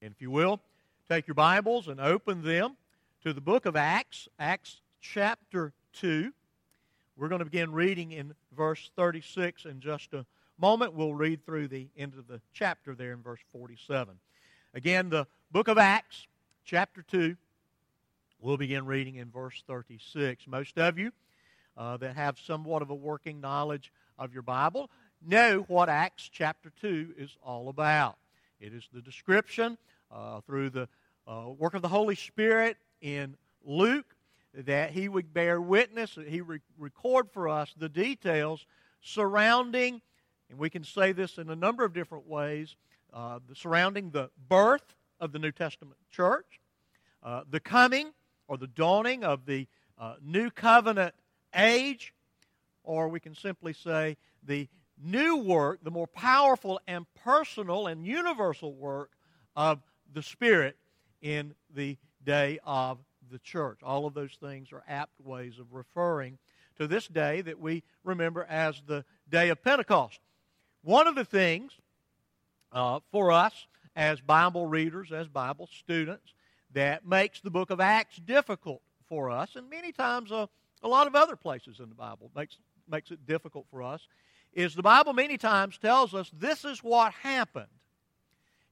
And if you will, take your Bibles and open them to the book of Acts, Acts chapter 2. We're going to begin reading in verse 36 in just a moment. We'll read through the end of the chapter there in verse 47. Again, the book of Acts, chapter 2. We'll begin reading in verse 36. Most of you uh, that have somewhat of a working knowledge of your Bible know what Acts chapter 2 is all about. It is the description uh, through the uh, work of the Holy Spirit in Luke that he would bear witness, that he would record for us the details surrounding, and we can say this in a number of different ways, uh, the, surrounding the birth of the New Testament church, uh, the coming or the dawning of the uh, new covenant age, or we can simply say the new work, the more powerful and personal and universal work of the Spirit in the day of the church. All of those things are apt ways of referring to this day that we remember as the day of Pentecost. One of the things uh, for us as Bible readers, as Bible students, that makes the book of Acts difficult for us, and many times uh, a lot of other places in the Bible makes, makes it difficult for us, is the Bible many times tells us this is what happened.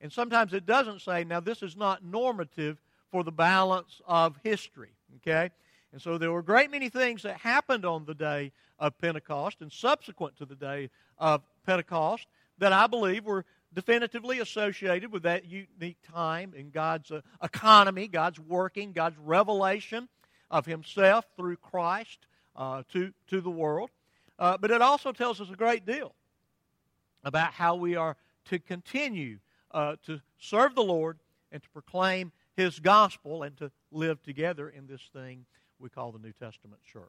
And sometimes it doesn't say, now this is not normative for the balance of history. Okay? And so there were a great many things that happened on the day of Pentecost and subsequent to the day of Pentecost that I believe were definitively associated with that unique time in God's uh, economy, God's working, God's revelation of Himself through Christ uh, to, to the world. Uh, but it also tells us a great deal about how we are to continue uh, to serve the Lord and to proclaim His gospel and to live together in this thing we call the New Testament church.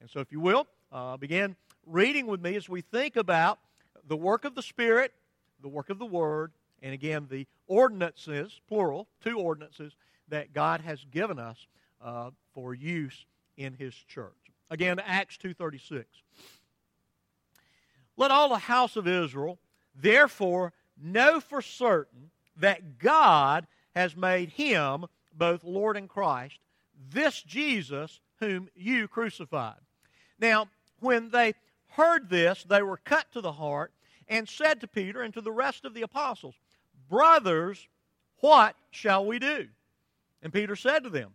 And so, if you will, uh, begin reading with me as we think about the work of the Spirit, the work of the Word, and again, the ordinances, plural, two ordinances, that God has given us uh, for use in His church. Again, Acts 2.36. Let all the house of Israel therefore know for certain that God has made him both Lord and Christ, this Jesus whom you crucified. Now, when they heard this, they were cut to the heart and said to Peter and to the rest of the apostles, Brothers, what shall we do? And Peter said to them,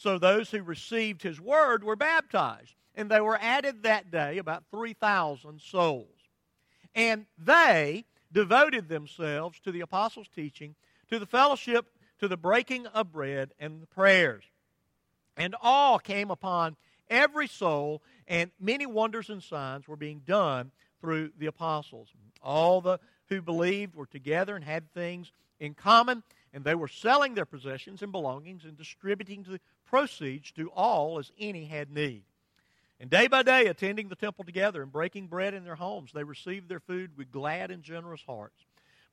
So those who received his word were baptized, and they were added that day about 3,000 souls. And they devoted themselves to the apostles' teaching, to the fellowship, to the breaking of bread, and the prayers. And all came upon every soul, and many wonders and signs were being done through the apostles. All the who believed were together and had things in common, and they were selling their possessions and belongings and distributing to the proceeds to all as any had need. And day by day, attending the temple together and breaking bread in their homes, they received their food with glad and generous hearts,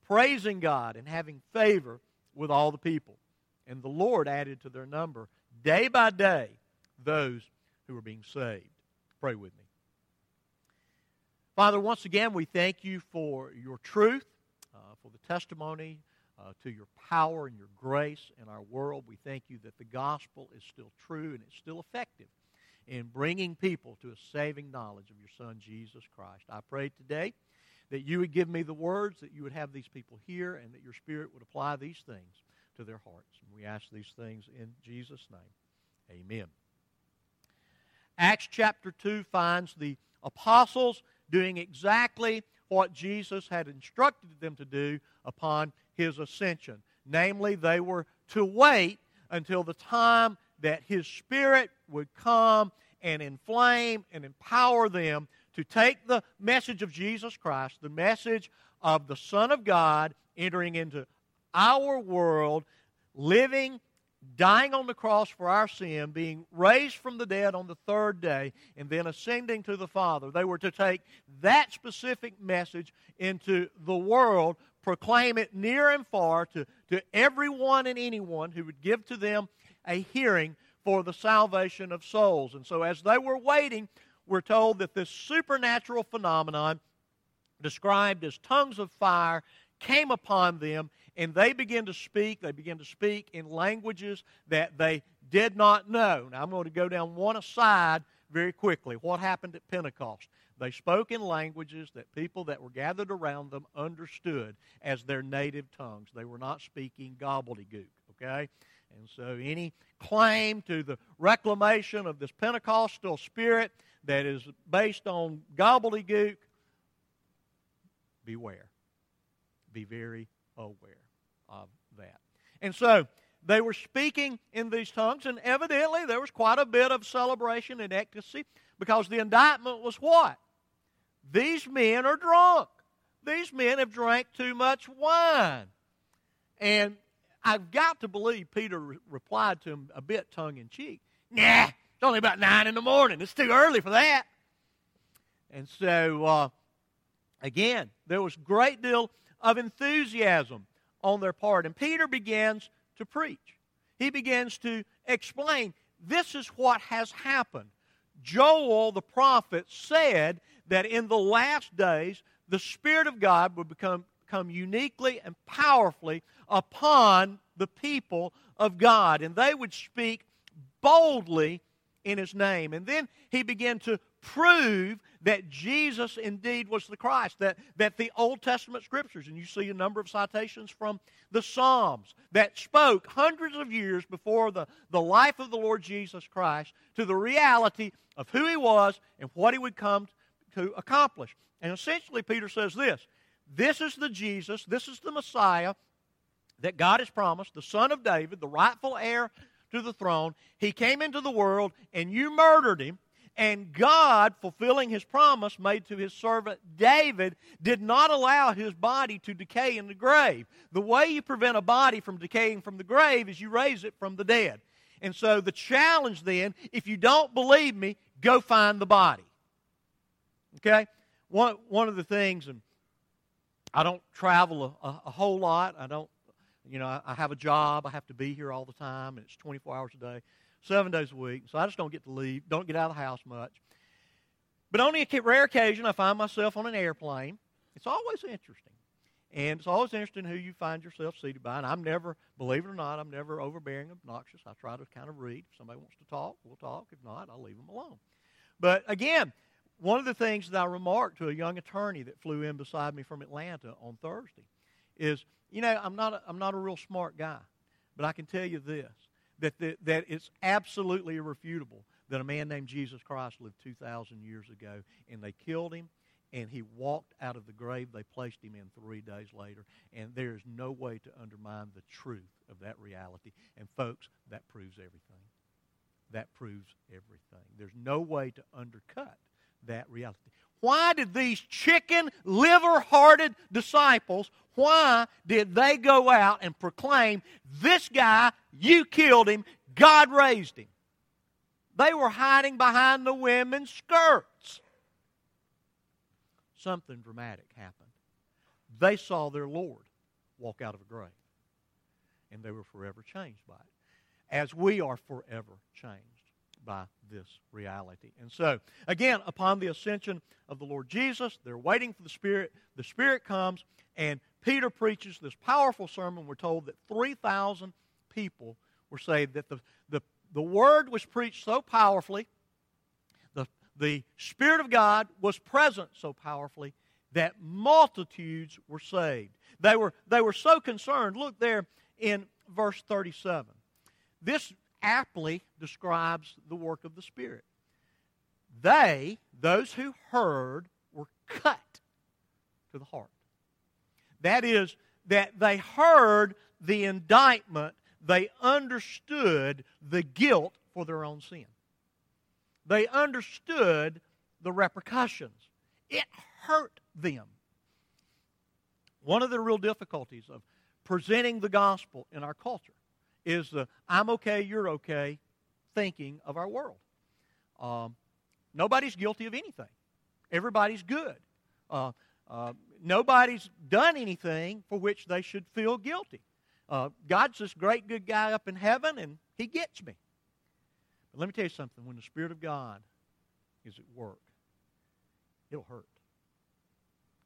praising God and having favor with all the people. And the Lord added to their number day by day those who were being saved. Pray with me. Father, once again, we thank you for your truth, uh, for the testimony uh, to your power and your grace in our world. We thank you that the gospel is still true and it's still effective in bringing people to a saving knowledge of your Son, Jesus Christ. I pray today that you would give me the words, that you would have these people hear, and that your Spirit would apply these things to their hearts. And we ask these things in Jesus' name. Amen. Acts chapter 2 finds the apostles doing exactly what Jesus had instructed them to do upon his ascension. Namely, they were to wait until the time that His Spirit would come and inflame and empower them to take the message of Jesus Christ, the message of the Son of God entering into our world, living dying on the cross for our sin, being raised from the dead on the third day, and then ascending to the Father. They were to take that specific message into the world, proclaim it near and far to, to everyone and anyone who would give to them a hearing for the salvation of souls. And so, as they were waiting, we're told that this supernatural phenomenon, described as tongues of fire, came upon them and they began to speak. They began to speak in languages that they did not know. Now, I'm going to go down one aside very quickly. What happened at Pentecost? They spoke in languages that people that were gathered around them understood as their native tongues. They were not speaking gobbledygook, okay? And so, any claim to the reclamation of this Pentecostal spirit that is based on gobbledygook, beware. Be very aware of that. And so they were speaking in these tongues, and evidently there was quite a bit of celebration and ecstasy because the indictment was what? These men are drunk. These men have drank too much wine. And I've got to believe Peter re- replied to him a bit tongue in cheek. Nah, it's only about nine in the morning. It's too early for that. And so, uh, again, there was great deal of enthusiasm on their part. And Peter begins to preach. He begins to explain this is what has happened. Joel the prophet said that in the last days the Spirit of God would become, come uniquely and powerfully upon the people of God, and they would speak boldly in His name. And then he began to prove that Jesus indeed was the Christ, that, that the Old Testament scriptures, and you see a number of citations from the Psalms that spoke hundreds of years before the, the life of the Lord Jesus Christ to the reality of who he was and what he would come to accomplish. And essentially, Peter says this this is the Jesus, this is the Messiah that God has promised, the Son of David, the rightful heir to the throne. He came into the world, and you murdered him and God, fulfilling his promise made to his servant David, did not allow his body to decay in the grave. The way you prevent a body from decaying from the grave is you raise it from the dead. And so the challenge then, if you don't believe me, go find the body. Okay? One, one of the things, and I don't travel a, a, a whole lot. I don't, you know, I, I have a job. I have to be here all the time, and it's 24 hours a day seven days a week. So I just don't get to leave, don't get out of the house much. But on a rare occasion, I find myself on an airplane. It's always interesting. And it's always interesting who you find yourself seated by. And I'm never, believe it or not, I'm never overbearing, obnoxious. I try to kind of read. If somebody wants to talk, we'll talk. If not, I'll leave them alone. But again, one of the things that I remarked to a young attorney that flew in beside me from Atlanta on Thursday is, you know, I'm not a, I'm not a real smart guy, but I can tell you this that, the, that it's absolutely irrefutable that a man named Jesus Christ lived 2,000 years ago, and they killed him, and he walked out of the grave they placed him in three days later. And there is no way to undermine the truth of that reality. And, folks, that proves everything. That proves everything. There's no way to undercut that reality. Why did these chicken liver hearted disciples, why did they go out and proclaim, This guy, you killed him, God raised him? They were hiding behind the women's skirts. Something dramatic happened. They saw their Lord walk out of a grave, and they were forever changed by it, as we are forever changed by this reality. And so, again, upon the ascension of the Lord Jesus, they're waiting for the Spirit. The Spirit comes, and Peter preaches this powerful sermon. We're told that 3,000 people were saved, that the, the, the Word was preached so powerfully, the, the Spirit of God was present so powerfully, that multitudes were saved. They were, they were so concerned. Look there in verse 37. This aptly describes the work of the Spirit. They, those who heard, were cut to the heart. That is, that they heard the indictment, they understood the guilt for their own sin. They understood the repercussions. It hurt them. One of the real difficulties of presenting the gospel in our culture is the I'm okay, you're okay thinking of our world. Um, nobody's guilty of anything. Everybody's good. Uh, uh, nobody's done anything for which they should feel guilty. Uh, God's this great good guy up in heaven, and He gets me. But let me tell you something when the Spirit of God is at work, it'll hurt.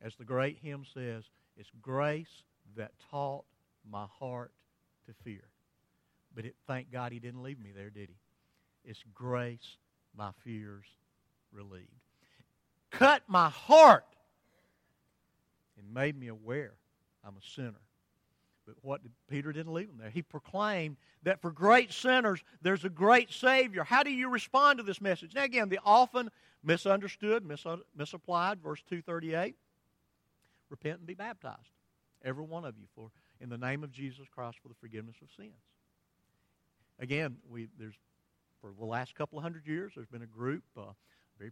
As the great hymn says, it's grace that taught my heart to fear. But it, thank God he didn't leave me there, did he? It's grace my fears relieved. Cut my heart and made me aware I'm a sinner. But what did, Peter didn't leave him there. He proclaimed that for great sinners, there's a great Savior. How do you respond to this message? Now, again, the often misunderstood, mis- misapplied, verse 238 repent and be baptized, every one of you, for in the name of Jesus Christ for the forgiveness of sins. Again, we there's for the last couple of hundred years, there's been a group, uh, a very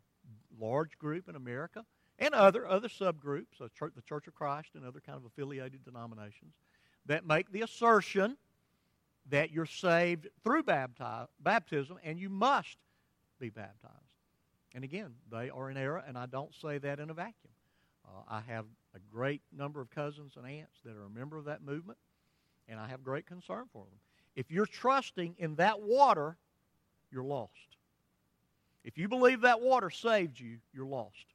large group in America, and other other subgroups, uh, the Church of Christ and other kind of affiliated denominations, that make the assertion that you're saved through bapti- baptism and you must be baptized. And again, they are in error, and I don't say that in a vacuum. Uh, I have a great number of cousins and aunts that are a member of that movement, and I have great concern for them. If you're trusting in that water, you're lost. If you believe that water saved you, you're lost.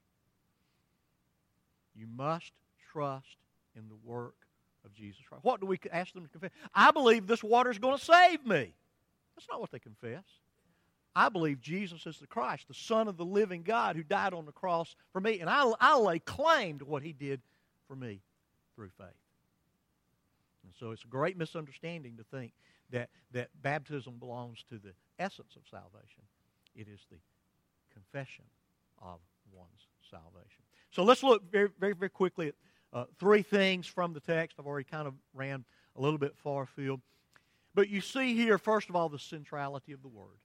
You must trust in the work of Jesus Christ. What do we ask them to confess? I believe this water is going to save me. That's not what they confess. I believe Jesus is the Christ, the Son of the living God who died on the cross for me. And I, I lay claim to what he did for me through faith. And so it's a great misunderstanding to think that, that baptism belongs to the essence of salvation. It is the confession of one's salvation. So let's look very, very, very quickly at uh, three things from the text. I've already kind of ran a little bit far afield. But you see here, first of all, the centrality of the Word.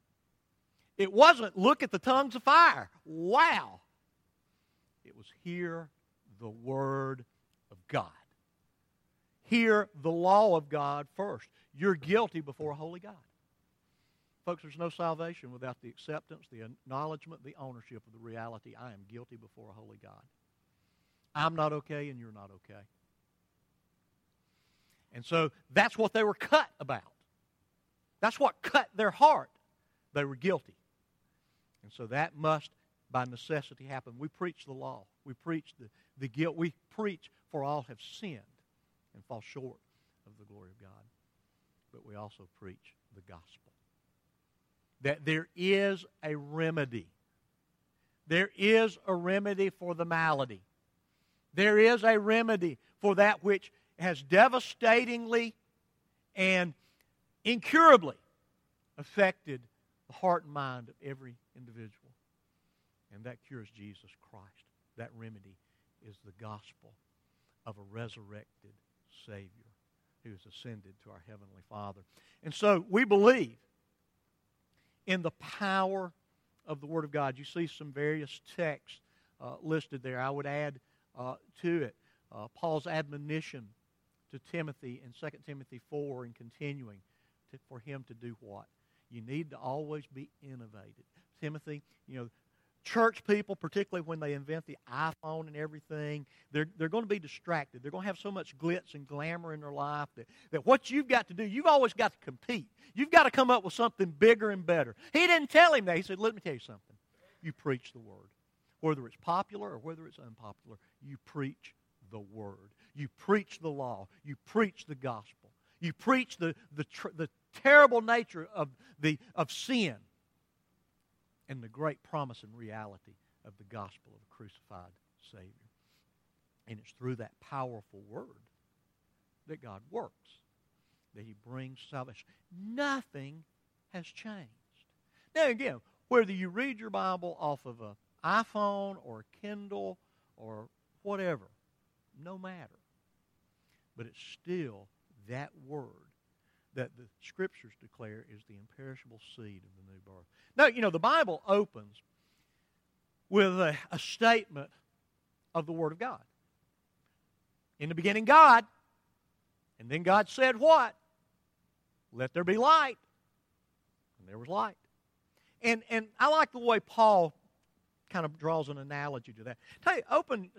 It wasn't look at the tongues of fire. Wow. It was hear the word of God. Hear the law of God first. You're guilty before a holy God. Folks, there's no salvation without the acceptance, the acknowledgement, the ownership of the reality I am guilty before a holy God. I'm not okay and you're not okay. And so that's what they were cut about. That's what cut their heart. They were guilty. And so that must, by necessity, happen. We preach the law. We preach the, the guilt. We preach for all have sinned and fall short of the glory of God. But we also preach the gospel. That there is a remedy. There is a remedy for the malady. There is a remedy for that which has devastatingly and incurably affected the heart and mind of every individual. And that cure is Jesus Christ. That remedy is the gospel of a resurrected Savior who has ascended to our Heavenly Father. And so we believe in the power of the Word of God. You see some various texts uh, listed there. I would add uh, to it uh, Paul's admonition to Timothy in 2 Timothy 4 and continuing to, for him to do what? You need to always be innovative. Timothy, you know, church people, particularly when they invent the iPhone and everything, they're, they're going to be distracted. They're going to have so much glitz and glamour in their life that, that what you've got to do, you've always got to compete. You've got to come up with something bigger and better. He didn't tell him that. He said, let me tell you something. You preach the word. Whether it's popular or whether it's unpopular, you preach the word. You preach the law. You preach the gospel. You preach the, the, the terrible nature of, the, of sin and the great promise and reality of the gospel of a crucified Savior. And it's through that powerful word that God works, that He brings salvation. Nothing has changed. Now, again, whether you read your Bible off of an iPhone or a Kindle or whatever, no matter. But it's still that word that the scriptures declare is the imperishable seed of the new birth. Now, you know, the Bible opens with a, a statement of the Word of God. In the beginning, God. And then God said what? let there be light. And there was light. And, and I like the way Paul kind of draws an analogy to that. Tell you, open,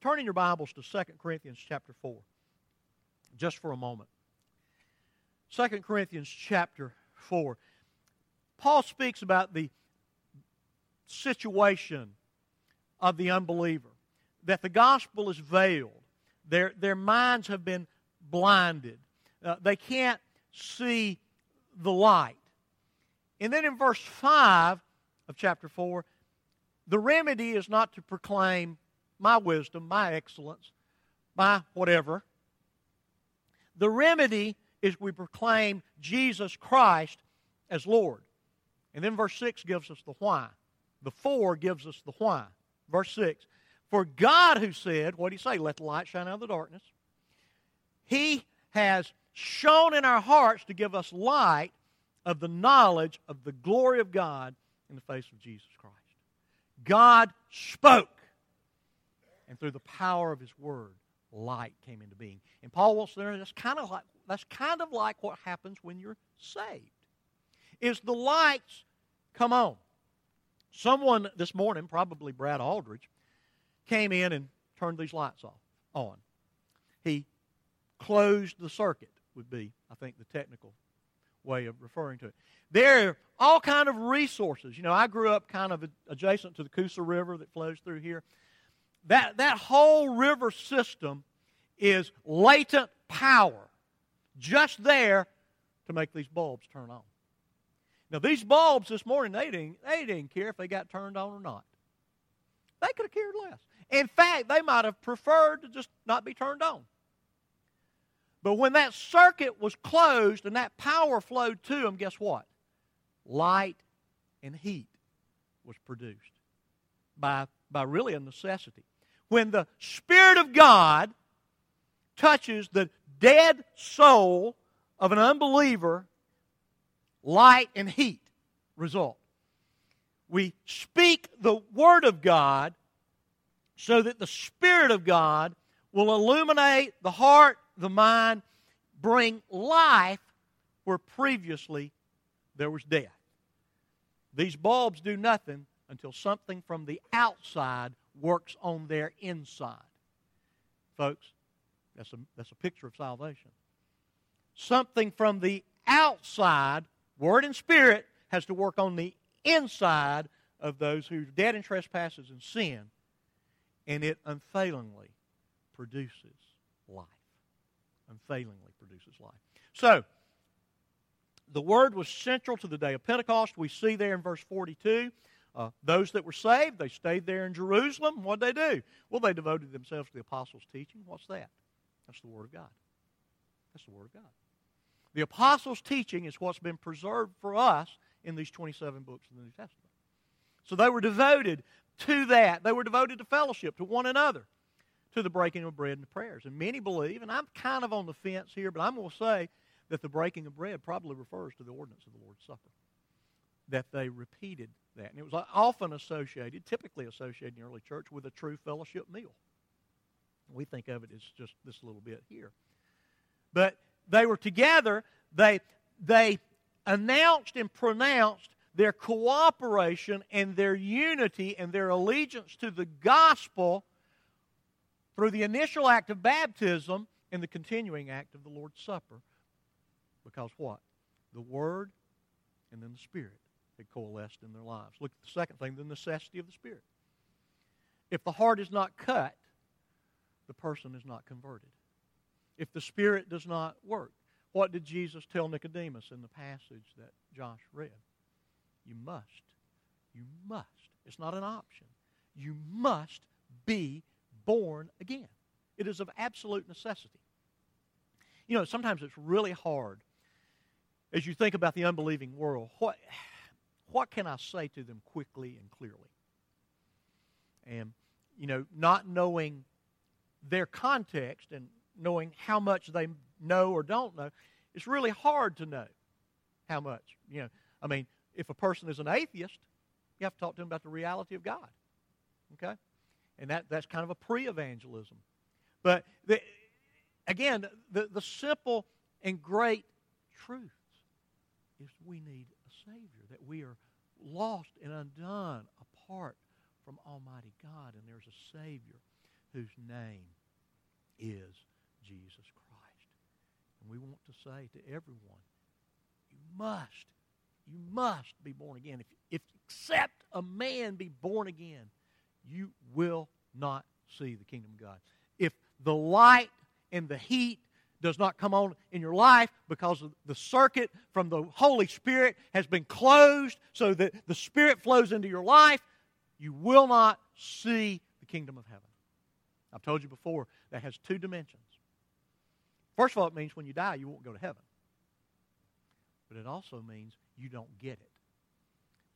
turn in your Bibles to 2 Corinthians chapter 4, just for a moment. 2 Corinthians chapter 4. Paul speaks about the situation of the unbeliever, that the gospel is veiled, their, their minds have been blinded, uh, they can't see the light. And then in verse 5 of chapter 4, the remedy is not to proclaim my wisdom, my excellence, my whatever. The remedy is we proclaim Jesus Christ as Lord. And then verse 6 gives us the why. The 4 gives us the why. Verse 6 For God, who said, what did he say? Let the light shine out of the darkness. He has shone in our hearts to give us light of the knowledge of the glory of God in the face of Jesus Christ. God spoke, and through the power of His Word, light came into being. And Paul wants to know that's kind of like that's kind of like what happens when you're saved. Is the lights come on? Someone this morning, probably Brad Aldridge, came in and turned these lights off on. He closed the circuit would be, I think, the technical way of referring to it. There are all kind of resources. You know, I grew up kind of adjacent to the Coosa River that flows through here. That, that whole river system is latent power just there to make these bulbs turn on. Now, these bulbs this morning, they didn't, they didn't care if they got turned on or not. They could have cared less. In fact, they might have preferred to just not be turned on. But when that circuit was closed and that power flowed to them, guess what? Light and heat was produced by, by really a necessity. When the Spirit of God touches the dead soul of an unbeliever, light and heat result. We speak the Word of God so that the Spirit of God will illuminate the heart the mind bring life where previously there was death. These bulbs do nothing until something from the outside works on their inside. Folks, that's a, that's a picture of salvation. Something from the outside, word and spirit, has to work on the inside of those who are dead in trespasses and sin, and it unfailingly produces life unfailingly produces life. So, the word was central to the day of Pentecost. We see there in verse 42. Uh, those that were saved, they stayed there in Jerusalem. What did they do? Well, they devoted themselves to the apostles' teaching. What's that? That's the Word of God. That's the Word of God. The apostles' teaching is what's been preserved for us in these 27 books of the New Testament. So they were devoted to that. They were devoted to fellowship, to one another to the breaking of bread and the prayers. And many believe, and I'm kind of on the fence here, but I'm going to say that the breaking of bread probably refers to the ordinance of the Lord's Supper. That they repeated that. And it was often associated, typically associated in the early church, with a true fellowship meal. We think of it as just this little bit here. But they were together, they, they announced and pronounced their cooperation and their unity and their allegiance to the gospel through the initial act of baptism and the continuing act of the Lord's Supper. Because what? The Word and then the Spirit had coalesced in their lives. Look at the second thing the necessity of the Spirit. If the heart is not cut, the person is not converted. If the Spirit does not work, what did Jesus tell Nicodemus in the passage that Josh read? You must. You must. It's not an option. You must be born again. It is of absolute necessity. You know, sometimes it's really hard as you think about the unbelieving world. What, what can I say to them quickly and clearly? And, you know, not knowing their context and knowing how much they know or don't know, it's really hard to know how much. You know, I mean, if a person is an atheist, you have to talk to them about the reality of God. Okay? And that, that's kind of a pre evangelism. But the, again, the, the simple and great truths is we need a Savior, that we are lost and undone apart from Almighty God, and there's a Savior whose name is Jesus Christ. And we want to say to everyone, you must, you must be born again. If, if except a man be born again, you will not see the kingdom of God. If the light and the heat does not come on in your life because the circuit from the Holy Spirit has been closed so that the Spirit flows into your life, you will not see the kingdom of heaven. I've told you before that has two dimensions. First of all, it means when you die, you won't go to heaven. But it also means you don't get it.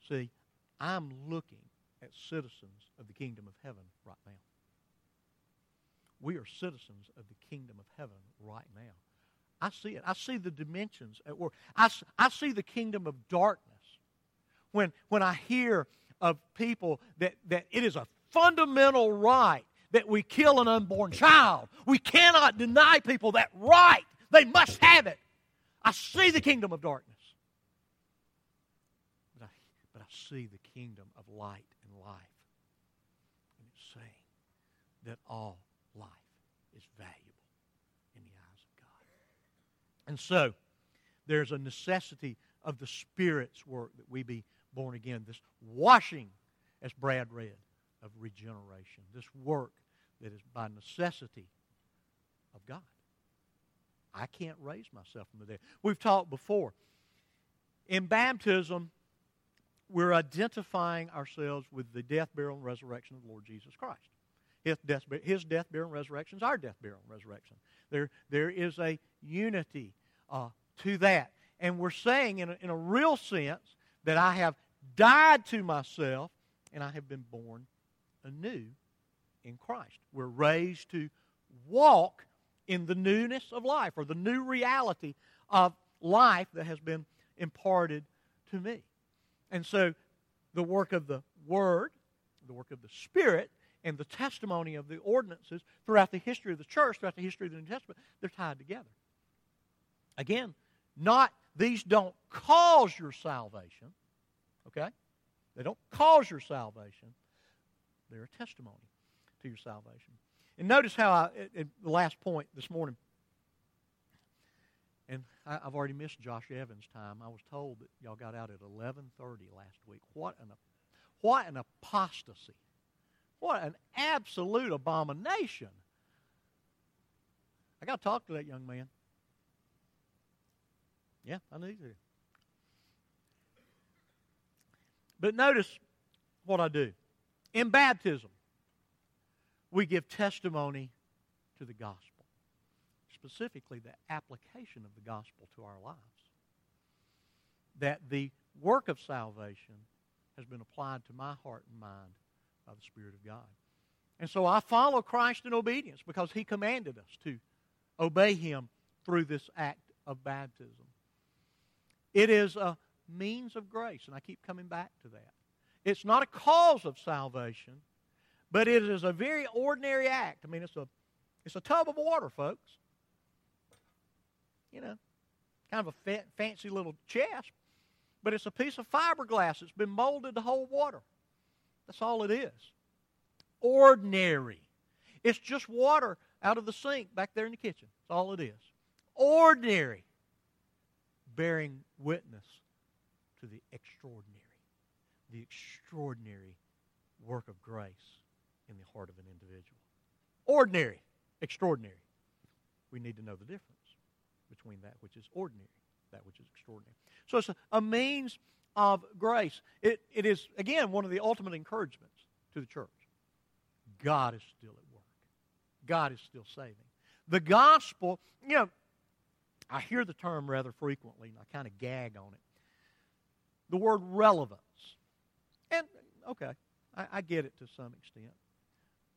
See, I'm looking at citizens of the kingdom of heaven right now. We are citizens of the kingdom of heaven right now. I see it. I see the dimensions at work. I, I see the kingdom of darkness. When, when I hear of people that, that it is a fundamental right that we kill an unborn child, we cannot deny people that right. They must have it. I see the kingdom of darkness. But I, but I see the kingdom of light and life. And it's saying that all life is valuable in the eyes of God. And so, there's a necessity of the Spirit's work that we be born again. This washing, as Brad read, of regeneration. This work that is by necessity of God. I can't raise myself from the dead. We've talked before. In baptism, we're identifying ourselves with the death, burial, and resurrection of the Lord Jesus Christ. His death, his death burial, and resurrection is our death, burial, and resurrection. There, there is a unity uh, to that. And we're saying, in a, in a real sense, that I have died to myself and I have been born anew in Christ. We're raised to walk in the newness of life or the new reality of life that has been imparted to me. And so the work of the Word, the work of the Spirit, and the testimony of the ordinances throughout the history of the church, throughout the history of the New Testament, they're tied together. Again, not these don't cause your salvation, okay? They don't cause your salvation. They're a testimony to your salvation. And notice how I, at, the last point this morning, and I, have already missed Josh Evans' time. I was told that y'all got out at 11:30 last week. What an what an apostasy! What an absolute abomination! I got to talk to that young man. Yeah, I need to. But notice what I do. In baptism, we give testimony to the gospel, specifically the application of the gospel to our lives. That the work of salvation has been applied to my heart and mind by the Spirit of God. And so I follow Christ in obedience because he commanded us to obey him through this act of baptism. It is a means of grace, and I keep coming back to that. It's not a cause of salvation, but it is a very ordinary act. I mean, it's a, it's a tub of water, folks. You know, kind of a fa- fancy little chest, but it's a piece of fiberglass that's been molded to hold water. That's all it is. Ordinary. It's just water out of the sink back there in the kitchen. That's all it is. Ordinary. Bearing witness to the extraordinary. The extraordinary work of grace in the heart of an individual. Ordinary, extraordinary. We need to know the difference between that which is ordinary, that which is extraordinary. So it's a, a means of grace. It, it is, again, one of the ultimate encouragements to the church. God is still at work, God is still saving. The gospel, you know, I hear the term rather frequently, and I kind of gag on it. The word relevance. And, okay, I, I get it to some extent.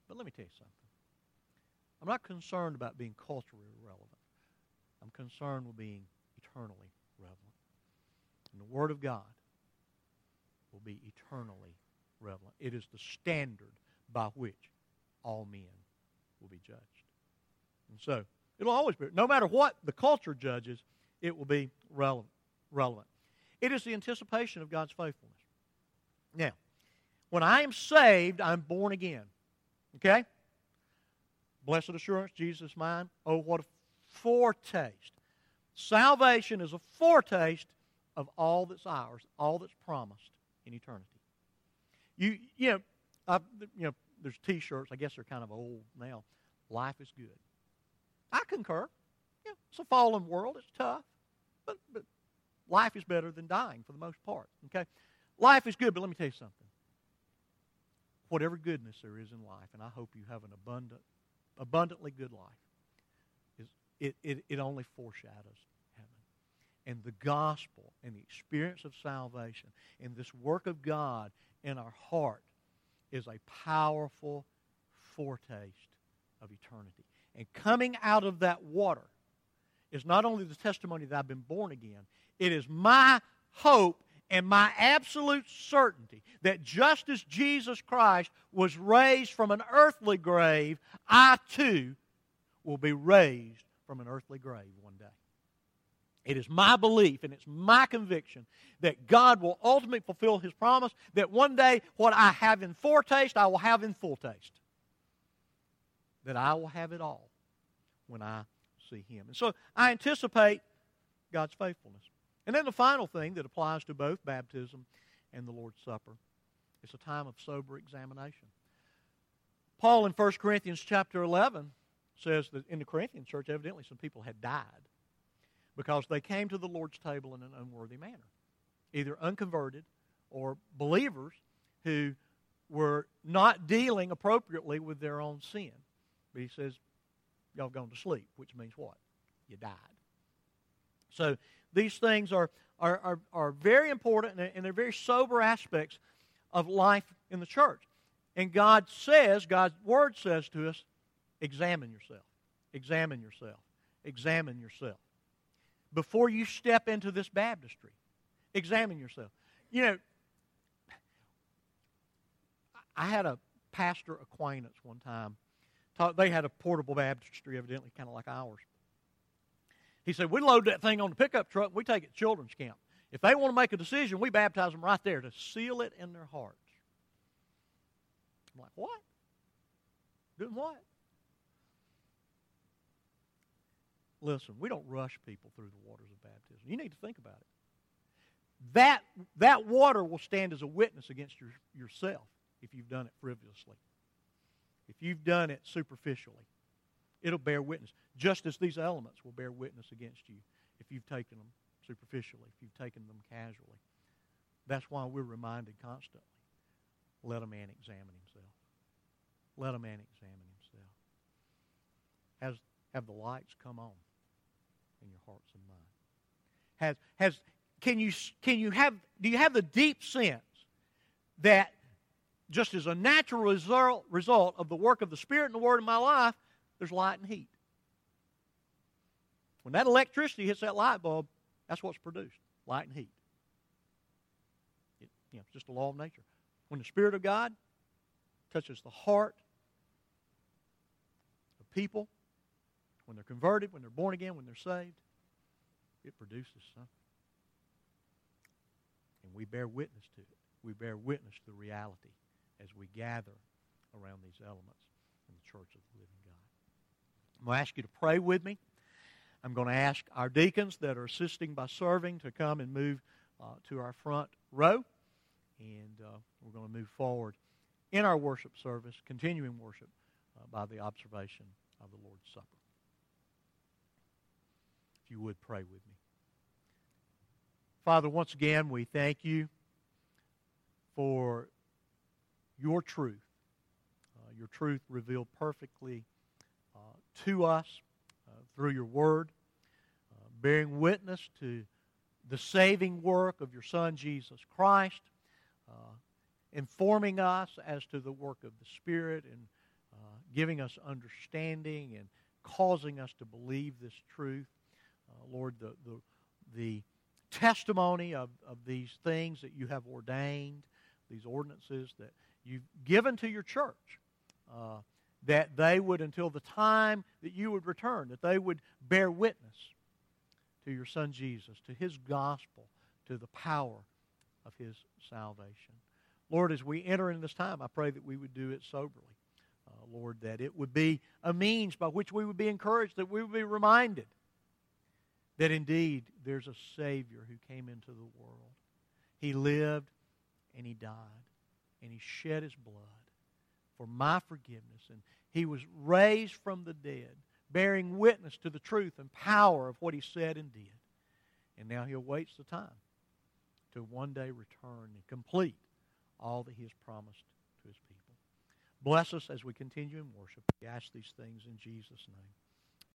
But let me tell you something. I'm not concerned about being culturally relevant. I'm concerned with being eternally relevant. And the Word of God will be eternally relevant. It is the standard by which all men will be judged. And so, it'll always be, no matter what the culture judges, it will be relevant. relevant. It is the anticipation of God's faithfulness. Now, when I am saved, I'm born again. Okay? Blessed assurance, Jesus is mine. Oh, what a foretaste. Salvation is a foretaste of all that's ours, all that's promised in eternity. You, you know, I, you know, there's T-shirts. I guess they're kind of old now. Life is good. I concur. Yeah, it's a fallen world. It's tough, but, but life is better than dying for the most part. Okay, life is good, but let me tell you something. Whatever goodness there is in life, and I hope you have an abundant, abundantly good life, is it, it, it only foreshadows heaven. and the gospel and the experience of salvation and this work of God in our heart is a powerful foretaste of eternity. And coming out of that water is not only the testimony that I've been born again, it is my hope and my absolute certainty that just as Jesus Christ was raised from an earthly grave, I too will be raised from an earthly grave one day. It is my belief and it's my conviction that God will ultimately fulfill His promise that one day what I have in foretaste, I will have in full taste. That I will have it all when I see Him. And so I anticipate God's faithfulness. And then the final thing that applies to both baptism and the Lord's Supper is a time of sober examination. Paul in 1 Corinthians chapter 11 says that in the Corinthian church, evidently some people had died because they came to the Lord's table in an unworthy manner. Either unconverted or believers who were not dealing appropriately with their own sin. But he says, Y'all gone to sleep, which means what? You died. So these things are, are, are, are very important and they're very sober aspects of life in the church. And God says, God's word says to us, examine yourself. Examine yourself. Examine yourself before you step into this baptistry. Examine yourself. You know, I had a pastor acquaintance one time. They had a portable baptistry, evidently, kind of like ours. He said, We load that thing on the pickup truck, we take it to children's camp. If they want to make a decision, we baptize them right there to seal it in their hearts. I'm like, What? Doing what? Listen, we don't rush people through the waters of baptism. You need to think about it. That, that water will stand as a witness against your, yourself if you've done it frivolously. If you've done it superficially, it'll bear witness. Just as these elements will bear witness against you if you've taken them superficially, if you've taken them casually. That's why we're reminded constantly let a man examine himself. Let a man examine himself. Has, have the lights come on? in your hearts and minds? Has, has, can, you, can you have, do you have the deep sense that just as a natural result, result of the work of the Spirit and the Word in my life, there's light and heat? When that electricity hits that light bulb, that's what's produced light and heat. It, you know, it's just a law of nature. When the Spirit of God touches the heart of people, when they're converted, when they're born again, when they're saved, it produces something. And we bear witness to it. We bear witness to the reality as we gather around these elements in the church of the living. I'm going to ask you to pray with me. I'm going to ask our deacons that are assisting by serving to come and move uh, to our front row. And uh, we're going to move forward in our worship service, continuing worship, uh, by the observation of the Lord's Supper If you would pray with me. Father, once again, we thank you for your truth, uh, your truth revealed perfectly to us uh, through your word, uh, bearing witness to the saving work of your Son, Jesus Christ, uh, informing us as to the work of the Spirit and giving us understanding and causing us to believe this truth. Lord, the, the, the testimony of, of these things that you have ordained, these ordinances that you've given to your church, uh, that they would, until the time that you would return, that they would bear witness to your Son Jesus, to his gospel, to the power of his salvation. Lord, as we enter in this time, I pray that we would do it soberly. Uh, Lord, that it would be a means by which we would be encouraged, that we would be reminded that indeed there's a Savior who came into the world. He lived and he died and he shed his blood for my forgiveness. And he was raised from the dead, bearing witness to the truth and power of what he said and did. And now he awaits the time to one day return and complete all that he has promised to his people. Bless us as we continue in worship. We ask these things in Jesus' name.